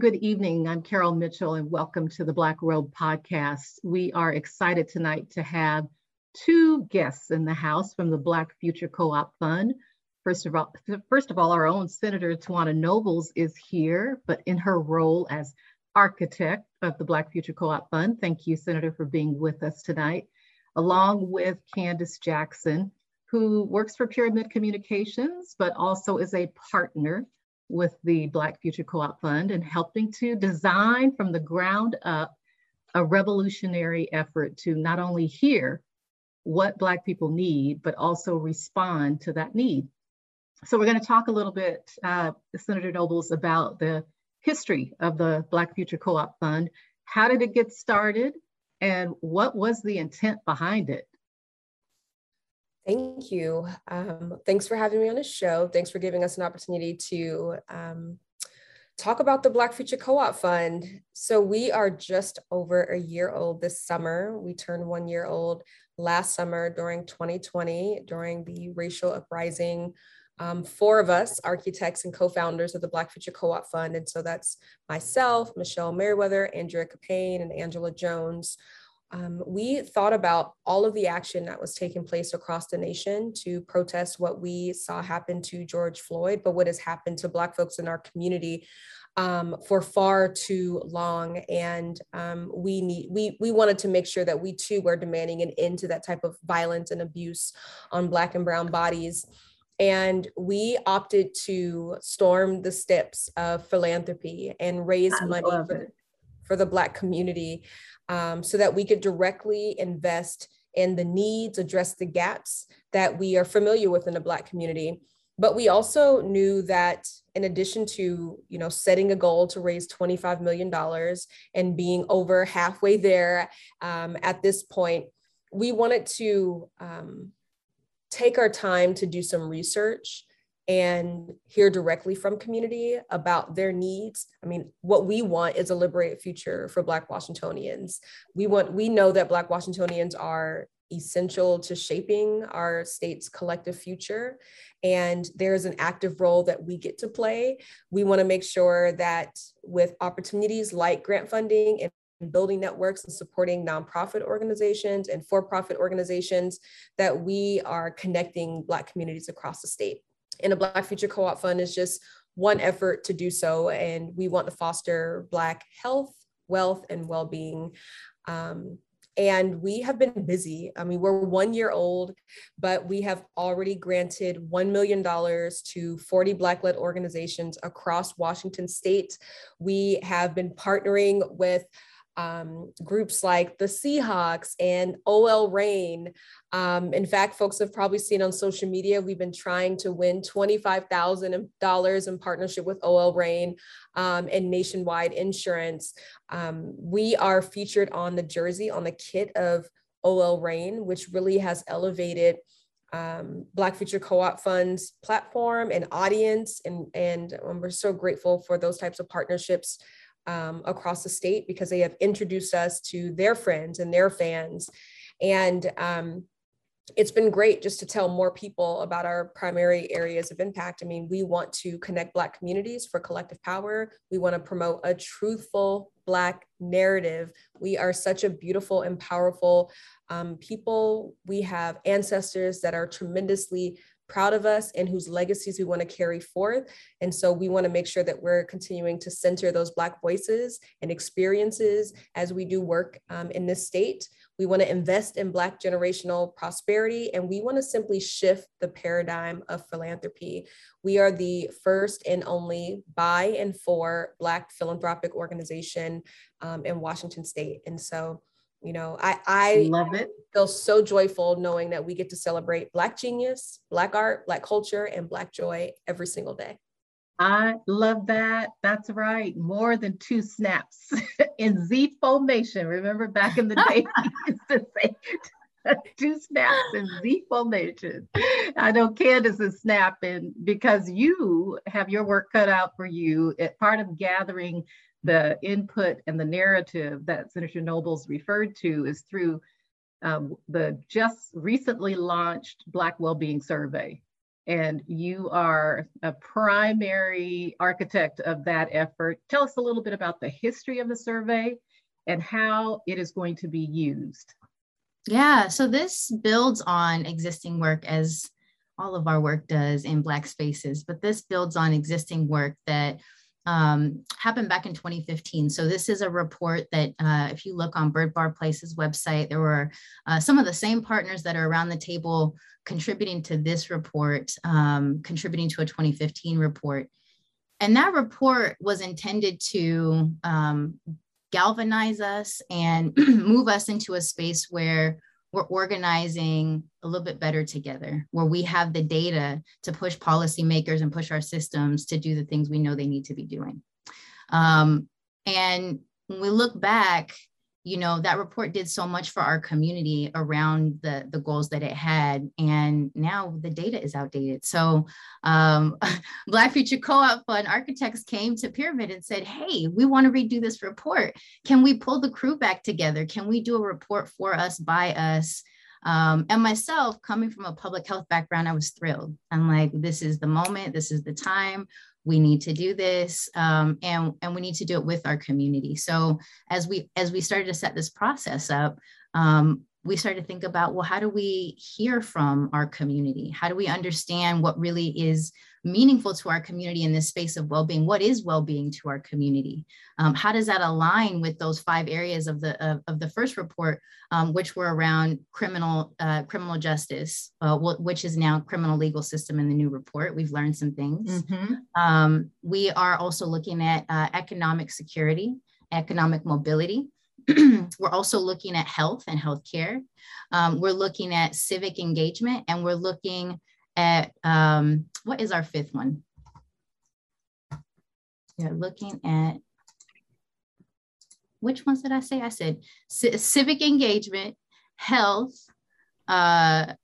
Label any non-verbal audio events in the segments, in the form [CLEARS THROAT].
good evening. I'm Carol Mitchell, and welcome to the Black Robe podcast. We are excited tonight to have two guests in the House from the Black Future Co-op Fund. First of all, first of all, our own Senator T'wina Nobles is here, but in her role as architect of the Black Future Co-op Fund. Thank you, Senator, for being with us tonight, along with Candace Jackson, who works for Pyramid Communications, but also is a partner with the Black Future Co-op Fund and helping to design from the ground up a revolutionary effort to not only hear what Black people need, but also respond to that need. So we're going to talk a little bit, uh, Senator Nobles, about the history of the Black Future Co-op Fund. How did it get started? And what was the intent behind it? Thank you. Um, thanks for having me on the show. Thanks for giving us an opportunity to um, talk about the Black Future Co-op Fund. So we are just over a year old this summer. We turned one year old last summer during 2020, during the racial uprising. Um, four of us, architects and co-founders of the Black Future Co-op Fund. And so that's myself, Michelle Merriweather, Andrea Caupain, and Angela Jones um, we thought about all of the action that was taking place across the nation to protest what we saw happen to George Floyd, but what has happened to Black folks in our community um, for far too long. And um, we need we we wanted to make sure that we too were demanding an end to that type of violence and abuse on Black and Brown bodies. And we opted to storm the steps of philanthropy and raise I money for, for the Black community um, so that we could directly invest in the needs, address the gaps that we are familiar with in the Black community. But we also knew that in addition to, you know, setting a goal to raise $25 million and being over halfway there um, at this point, we wanted to um, take our time to do some research and hear directly from community about their needs. I mean, what we want is a liberated future for Black Washingtonians. We want, we know that Black Washingtonians are essential to shaping our state's collective future. And there's an active role that we get to play. We want to make sure that with opportunities like grant funding and building networks and supporting nonprofit organizations and for-profit organizations that we are connecting Black communities across the state and a Black Future Co-op Fund is just one effort to do so. And we want to foster Black health, wealth, and well-being. Um, and we have been busy. I mean, we're one year old, but we have already granted $1 million to 40 Black-led organizations across Washington state. We have been partnering with um, groups like the Seahawks and OL Reign. Um, in fact, folks have probably seen on social media, we've been trying to win $25,000 in partnership with OL Reign um, and Nationwide Insurance. Um, we are featured on the jersey, on the kit of OL Reign, which really has elevated um, Black Future Co-op Fund's platform and audience. And, and we're so grateful for those types of partnerships um, across the state because they have introduced us to their friends and their fans. And um, it's been great just to tell more people about our primary areas of impact. I mean, we want to connect Black communities for collective power. We want to promote a truthful Black narrative. We are such a beautiful and powerful um, people. We have ancestors that are tremendously proud of us and whose legacies we want to carry forth. And so we want to make sure that we're continuing to center those Black voices and experiences as we do work um, in this state. We want to invest in Black generational prosperity, and we want to simply shift the paradigm of philanthropy. We are the first and only by and for Black philanthropic organization um, in Washington state. And so you know, I, I love it. Feel so joyful knowing that we get to celebrate Black genius, Black art, Black culture, and Black joy every single day. I love that. That's right. More than two snaps [LAUGHS] in Z formation. Remember back in the [LAUGHS] day, we used to say [LAUGHS] two snaps in Z formation. I know Candace is snapping because you have your work cut out for you. It, part of gathering the input and the narrative that Senator Nobles referred to is through um, the just recently launched Black Wellbeing Survey. and you are a primary architect of that effort. Tell us a little bit about the history of the survey and how it is going to be used. Yeah, so this builds on existing work as all of our work does in Black spaces, but this builds on existing work that um, happened back in 2015. So this is a report that uh, if you look on Byrd Barr Place's website, there were uh, some of the same partners that are around the table contributing to this report, um, contributing to a 2015 report. And that report was intended to um, galvanize us and [CLEARS THROAT] move us into a space where we're organizing a little bit better together, where we have the data to push policymakers and push our systems to do the things we know they need to be doing. Um, and when we look back, you know that report did so much for our community around the the goals that it had and now the data is outdated. So um, [LAUGHS] black future co-op fund architects came to pyramid and said hey we want to redo this report. Can we pull the crew back together? Can we do a report for us by us? Um, and myself coming from a public health background i was thrilled. I'm like this is the moment. This is the time we need to do this um, and, and we need to do it with our community. So as we as we started to set this process up um, we started to think about well how do we hear from our community? How do we understand what really is meaningful to our community in this space of well-being? What is well-being to our community? Um, how does that align with those five areas of the of, of the first report um, which were around criminal uh, criminal justice uh, which is now criminal legal system in the new report. We've learned some things. Mm-hmm. um, we are also looking at uh, economic security economic mobility [CLEARS THROAT] we're also looking at health and healthcare. Um, we're looking at civic engagement and we're looking at um, what is our fifth one? Yeah, looking at which ones did I say? I said civic engagement, health, uh,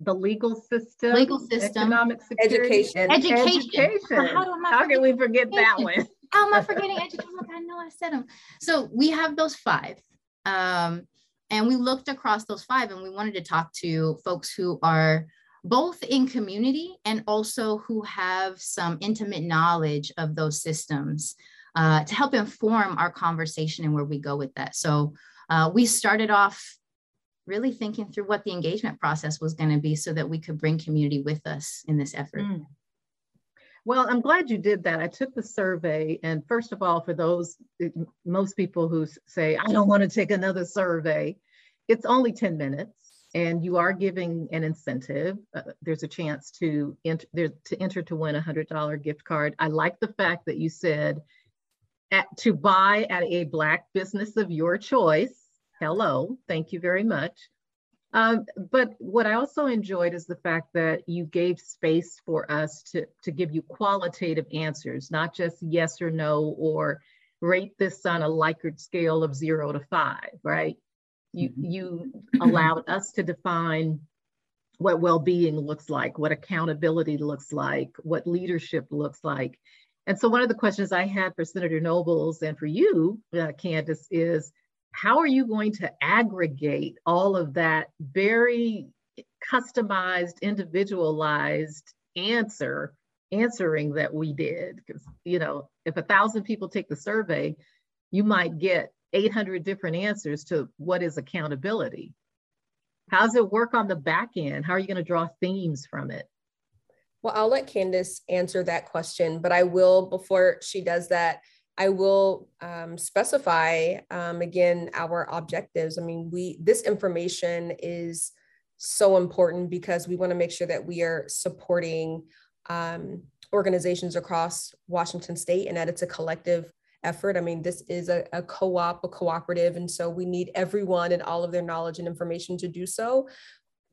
the legal system, legal system, economic security, education, education. education. How, how can we forget that one? How am I forgetting education? I know I said them. So we have those five. Um, and we looked across those five and we wanted to talk to folks who are both in community and also who have some intimate knowledge of those systems uh, to help inform our conversation and where we go with that. So uh, we started off really thinking through what the engagement process was going to be so that we could bring community with us in this effort. Mm. Well, I'm glad you did that. I took the survey, and first of all, for those most people who say, I don't want to take another survey, it's only 10 minutes and you are giving an incentive. Uh, there's a chance to enter, there, to enter to win a hundred dollar gift card. I like the fact that you said at, to buy at a black business of your choice. Hello, thank you very much. Um, but what I also enjoyed is the fact that you gave space for us to, to give you qualitative answers, not just yes or no, or rate this on a Likert scale of zero to five, right? You, mm-hmm. you allowed [CLEARS THROAT] us to define what well-being looks like, what accountability looks like, what leadership looks like. And so one of the questions I had for Senator Nobles and for you, uh, Candace, is how are you going to aggregate all of that very customized, individualized answer, answering that we did? Because, you know, if a thousand people take the survey, you might get 800 different answers to what is accountability. How does it work on the back end? How are you going to draw themes from it? Well, I'll let Candace answer that question, but I will, before she does that, I will um, specify um, again our objectives. I mean, we this information is so important because we want to make sure that we are supporting um, organizations across Washington State and that it's a collective effort. I mean, this is a, a co op, a cooperative, and so we need everyone and all of their knowledge and information to do so.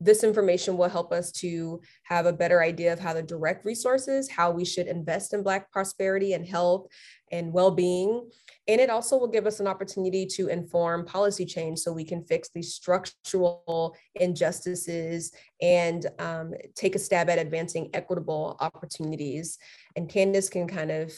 This information will help us to have a better idea of how to direct resources, how we should invest in Black prosperity and health and well being. And it also will give us an opportunity to inform policy change so we can fix these structural injustices and um, take a stab at advancing equitable opportunities. And Candace can kind of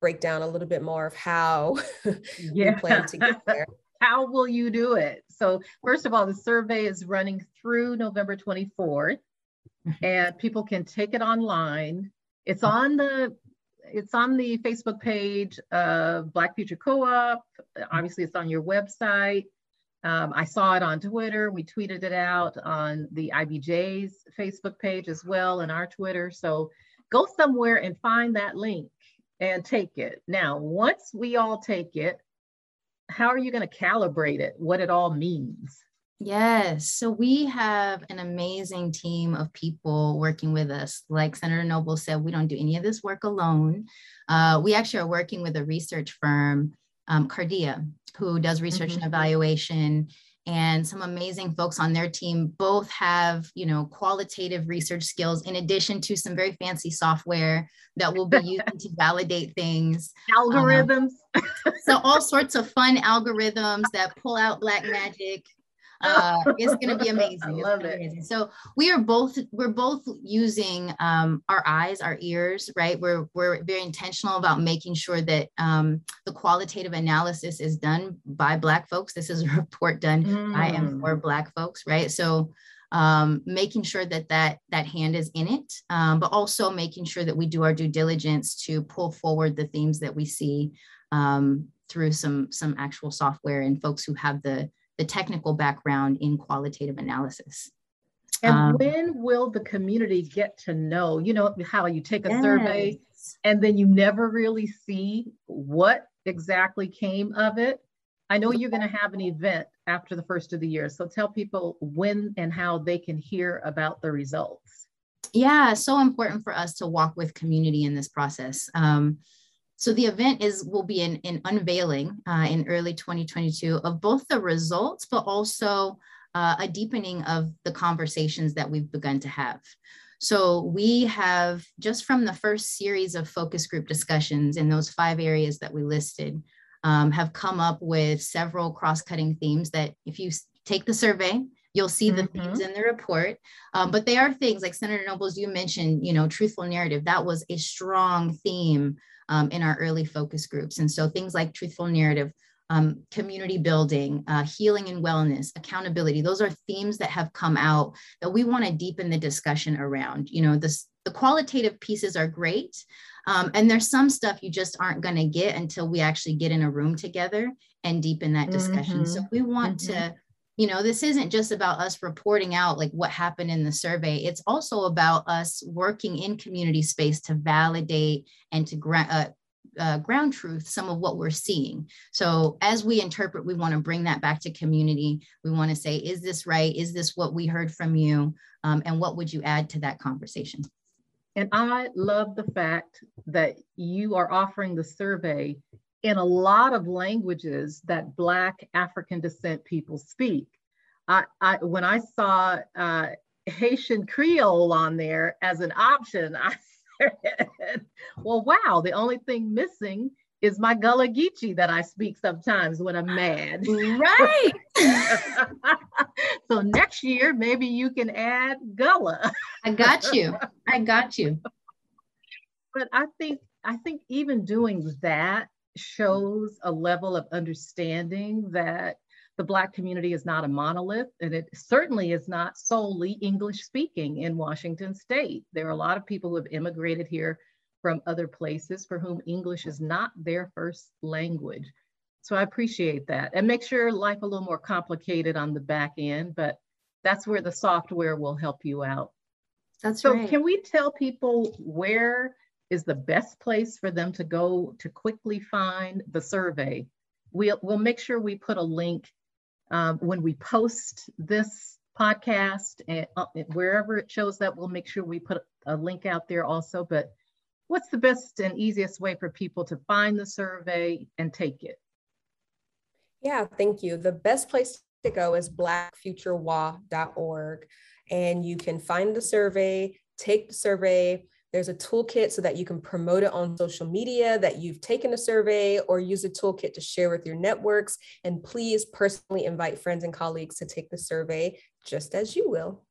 break down a little bit more of how [LAUGHS] yeah. we plan to get there. How will you do it? So first of all, the survey is running through November 24th. and people can take it online. It's on the it's on the Facebook page of Black Future Co-op. Obviously, it's on your website. Um, I saw it on Twitter. We tweeted it out on the IBJ's Facebook page as well and our Twitter. So go somewhere and find that link and take it. Now, once we all take it, how are you going to calibrate it? What it all means? Yes. So we have an amazing team of people working with us. Like Senator Noble said, we don't do any of this work alone. Uh, we actually are working with a research firm, um, Cardea, who does research mm-hmm. and evaluation and some amazing folks on their team both have you know qualitative research skills in addition to some very fancy software that will be [LAUGHS] used to validate things. Algorithms. um, so all [LAUGHS] sorts of fun algorithms that pull out black magic uh, [LAUGHS] it's going to be amazing. I love it. Amazing. So we are both we're both using um, our eyes, our ears, right? We're we're very intentional about making sure that um, the qualitative analysis is done by Black folks. This is a [LAUGHS] report done mm. by and for Black folks, right? So um, making sure that that that hand is in it, um, but also making sure that we do our due diligence to pull forward the themes that we see um, through some some actual software and folks who have the the technical background in qualitative analysis. And um, when will the community get to know, you know, how you take a yes. survey and then you never really see what exactly came of it? I know you're going to have an event after the first of the year. So tell people when and how they can hear about the results. Yeah, so important for us to walk with community in this process. Um, so the event is will be an, an unveiling uh, in early 2022 of both the results, but also uh, a deepening of the conversations that we've begun to have. So we have just from the first series of focus group discussions in those five areas that we listed, um, have come up with several cross-cutting themes that if you take the survey, you'll see the mm-hmm. themes in the report. Um, but they are things like Senator Nobles, you mentioned, you know, truthful narrative. That was a strong theme um, in our early focus groups. And so things like truthful narrative, um, community building, uh, healing and wellness, accountability, those are themes that have come out that we want to deepen the discussion around. You know, this, the qualitative pieces are great. Um, and there's some stuff you just aren't going to get until we actually get in a room together and deepen that discussion. Mm-hmm. So we want mm-hmm. to you know this isn't just about us reporting out like what happened in the survey. It's also about us working in community space to validate and to gra- uh, uh, ground truth some of what we're seeing. So as we interpret we want to bring that back to community. We want to say is this right? Is this what we heard from you? Um, and what would you add to that conversation? And i love the fact that you are offering the survey in a lot of languages that Black African descent people speak. I, I when I saw uh, Haitian Creole on there as an option, I [LAUGHS] said, well, wow, the only thing missing is my Gullah Geechee that I speak sometimes when I'm mad. Right. [LAUGHS] [LAUGHS] so next year, maybe you can add Gullah. I got you. I got you. But I think I think even doing that shows a level of understanding that the Black community is not a monolith, and it certainly is not solely English speaking in Washington state. There are a lot of people who have immigrated here from other places for whom English is not their first language. So I appreciate that and make sure life a little more complicated on the back end, but that's where the software will help you out. That's so right. can we tell people where is the best place for them to go to quickly find the survey. We'll, we'll make sure we put a link um, when we post this podcast and uh, wherever it shows that, we'll make sure we put a link out there also. But what's the best and easiest way for people to find the survey and take it? Yeah, thank you. The best place to go is blackfuturewa.org and you can find the survey, take the survey, there's a toolkit so that you can promote it on social media that you've taken a survey or use a toolkit to share with your networks. And please personally invite friends and colleagues to take the survey just as you will.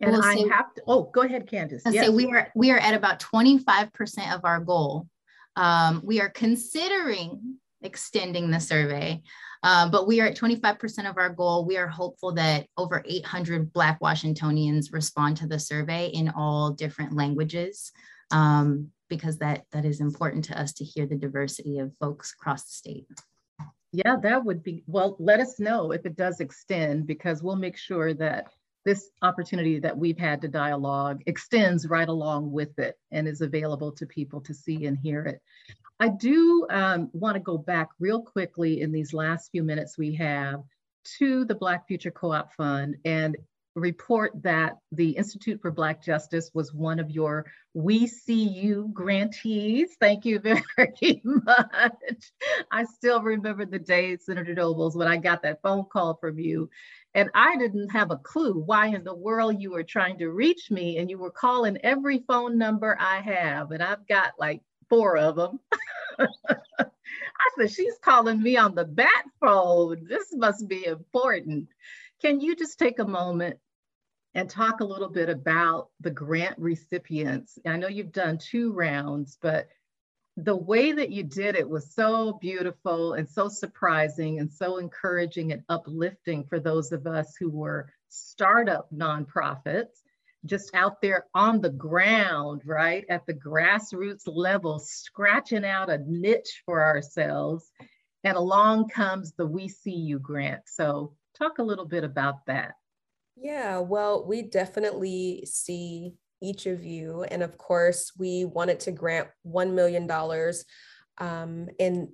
And we'll I say, have to, oh, go ahead, Candace. Yes. Say we are we are at about 25% of our goal. Um, we are considering extending the survey. Um, but we are at 25% of our goal. We are hopeful that over 800 Black Washingtonians respond to the survey in all different languages. Um, because that that is important to us to hear the diversity of folks across the state. Yeah, that would be, well, let us know if it does extend because we'll make sure that this opportunity that we've had to dialogue extends right along with it and is available to people to see and hear it. I do um, want to go back real quickly in these last few minutes we have to the Black Future Co-op Fund and report that the Institute for Black Justice was one of your We See You grantees. Thank you very [LAUGHS] much. I still remember the day, Senator Nobles, when I got that phone call from you. And I didn't have a clue why in the world you were trying to reach me and you were calling every phone number I have. And I've got like four of them. [LAUGHS] I said, she's calling me on the bat phone. This must be important. Can you just take a moment and talk a little bit about the grant recipients? I know you've done two rounds, but the way that you did it was so beautiful and so surprising and so encouraging and uplifting for those of us who were startup nonprofits just out there on the ground, right, at the grassroots level, scratching out a niche for ourselves. And along comes the We See You grant. So, talk a little bit about that. Yeah, well, we definitely see each of you. And of course, we wanted to grant $1 million um, and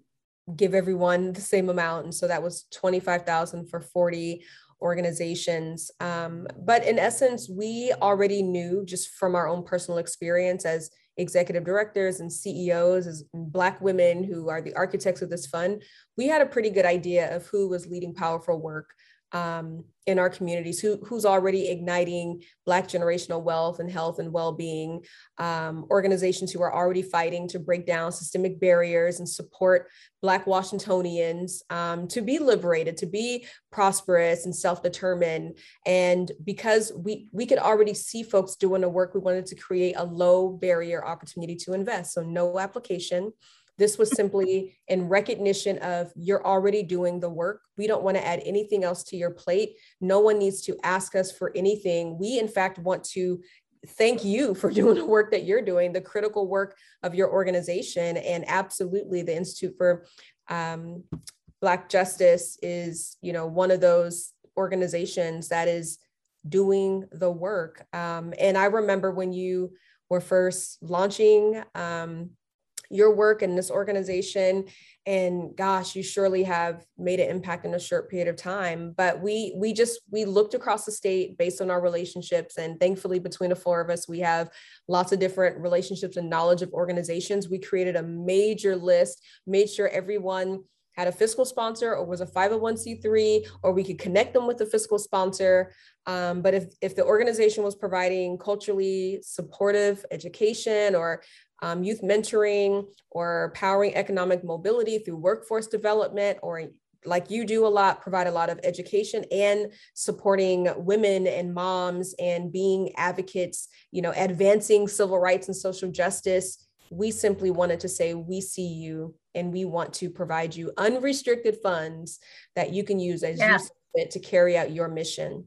give everyone the same amount. And so that was 25,000 for 40 organizations. Um, but in essence, we already knew just from our own personal experience as executive directors and CEOs, as Black women who are the architects of this fund, we had a pretty good idea of who was leading powerful work um, in our communities who, who's already igniting Black generational wealth and health and well-being, um, organizations who are already fighting to break down systemic barriers and support Black Washingtonians um, to be liberated, to be prosperous and self-determined. And because we, we could already see folks doing the work, we wanted to create a low barrier opportunity to invest. So no application, this was simply in recognition of you're already doing the work. We don't want to add anything else to your plate. No one needs to ask us for anything. We, in fact, want to thank you for [LAUGHS] doing the work that you're doing, the critical work of your organization. And absolutely, the Institute for um, Black Justice is, you know, one of those organizations that is doing the work. Um, and I remember when you were first launching um, your work in this organization and gosh you surely have made an impact in a short period of time. But we we just we looked across the state based on our relationships and thankfully between the four of us we have lots of different relationships and knowledge of organizations. We created a major list made sure everyone had a fiscal sponsor or was a 501c3 or we could connect them with a fiscal sponsor. Um, but if, if the organization was providing culturally supportive education or um, youth mentoring or powering economic mobility through workforce development or like you do a lot provide a lot of education and supporting women and moms and being advocates you know advancing civil rights and social justice we simply wanted to say we see you and we want to provide you unrestricted funds that you can use as yeah. you to carry out your mission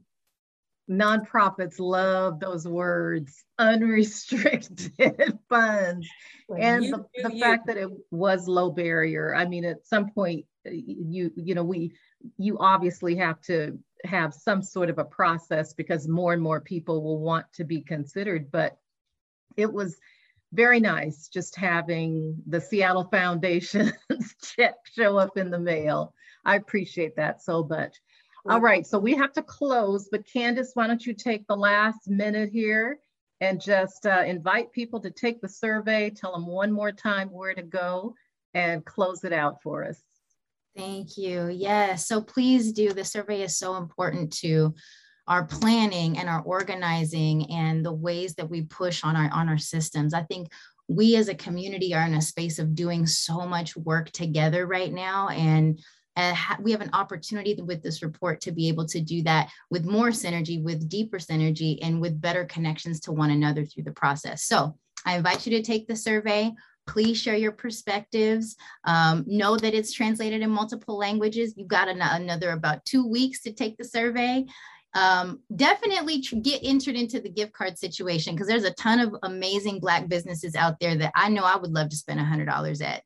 nonprofits love those words unrestricted [LAUGHS] funds. And you, the, the fact that it was low barrier. I mean at some point uh, you you know we you obviously have to have some sort of a process because more and more people will want to be considered but it was very nice just having the seattle foundation's [LAUGHS] check show up in the mail. I appreciate that so much all right, so we have to close, but Candace, why don't you take the last minute here and just uh, invite people to take the survey, tell them one more time where to go and close it out for us. Thank you. Yes, so please do. The survey is so important to our planning and our organizing and the ways that we push on our on our systems. I think we as a community are in a space of doing so much work together right now and we have an opportunity with this report to be able to do that with more synergy, with deeper synergy, and with better connections to one another through the process. So I invite you to take the survey. Please share your perspectives. Um, know that it's translated in multiple languages. You've got an- another about two weeks to take the survey. Um, definitely get entered into the gift card situation because there's a ton of amazing Black businesses out there that I know I would love to spend $100 at.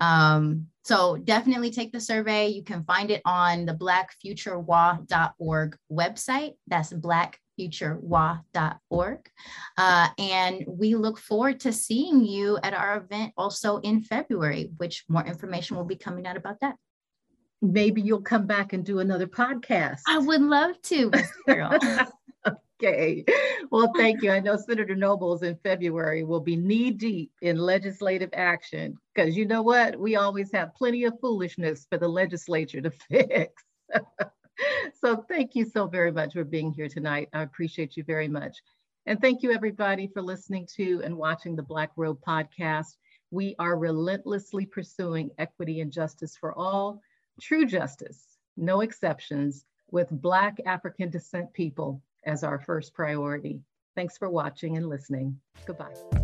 Um, so definitely take the survey. You can find it on the blackfuturewa.org website. That's blackfuturewa.org. Uh, and we look forward to seeing you at our event also in February, which more information will be coming out about that. Maybe you'll come back and do another podcast. I would love to. Carol. [LAUGHS] Okay. Well, thank you. I know Senator Nobles in February will be knee deep in legislative action because you know what? We always have plenty of foolishness for the legislature to [LAUGHS] fix. so thank you so very much for being here tonight. I appreciate you very much. And thank you everybody for listening to and watching the Black Robe podcast. We are relentlessly pursuing equity and justice for all, true justice, no exceptions, with Black African descent people as our first priority. Thanks for watching and listening. Goodbye.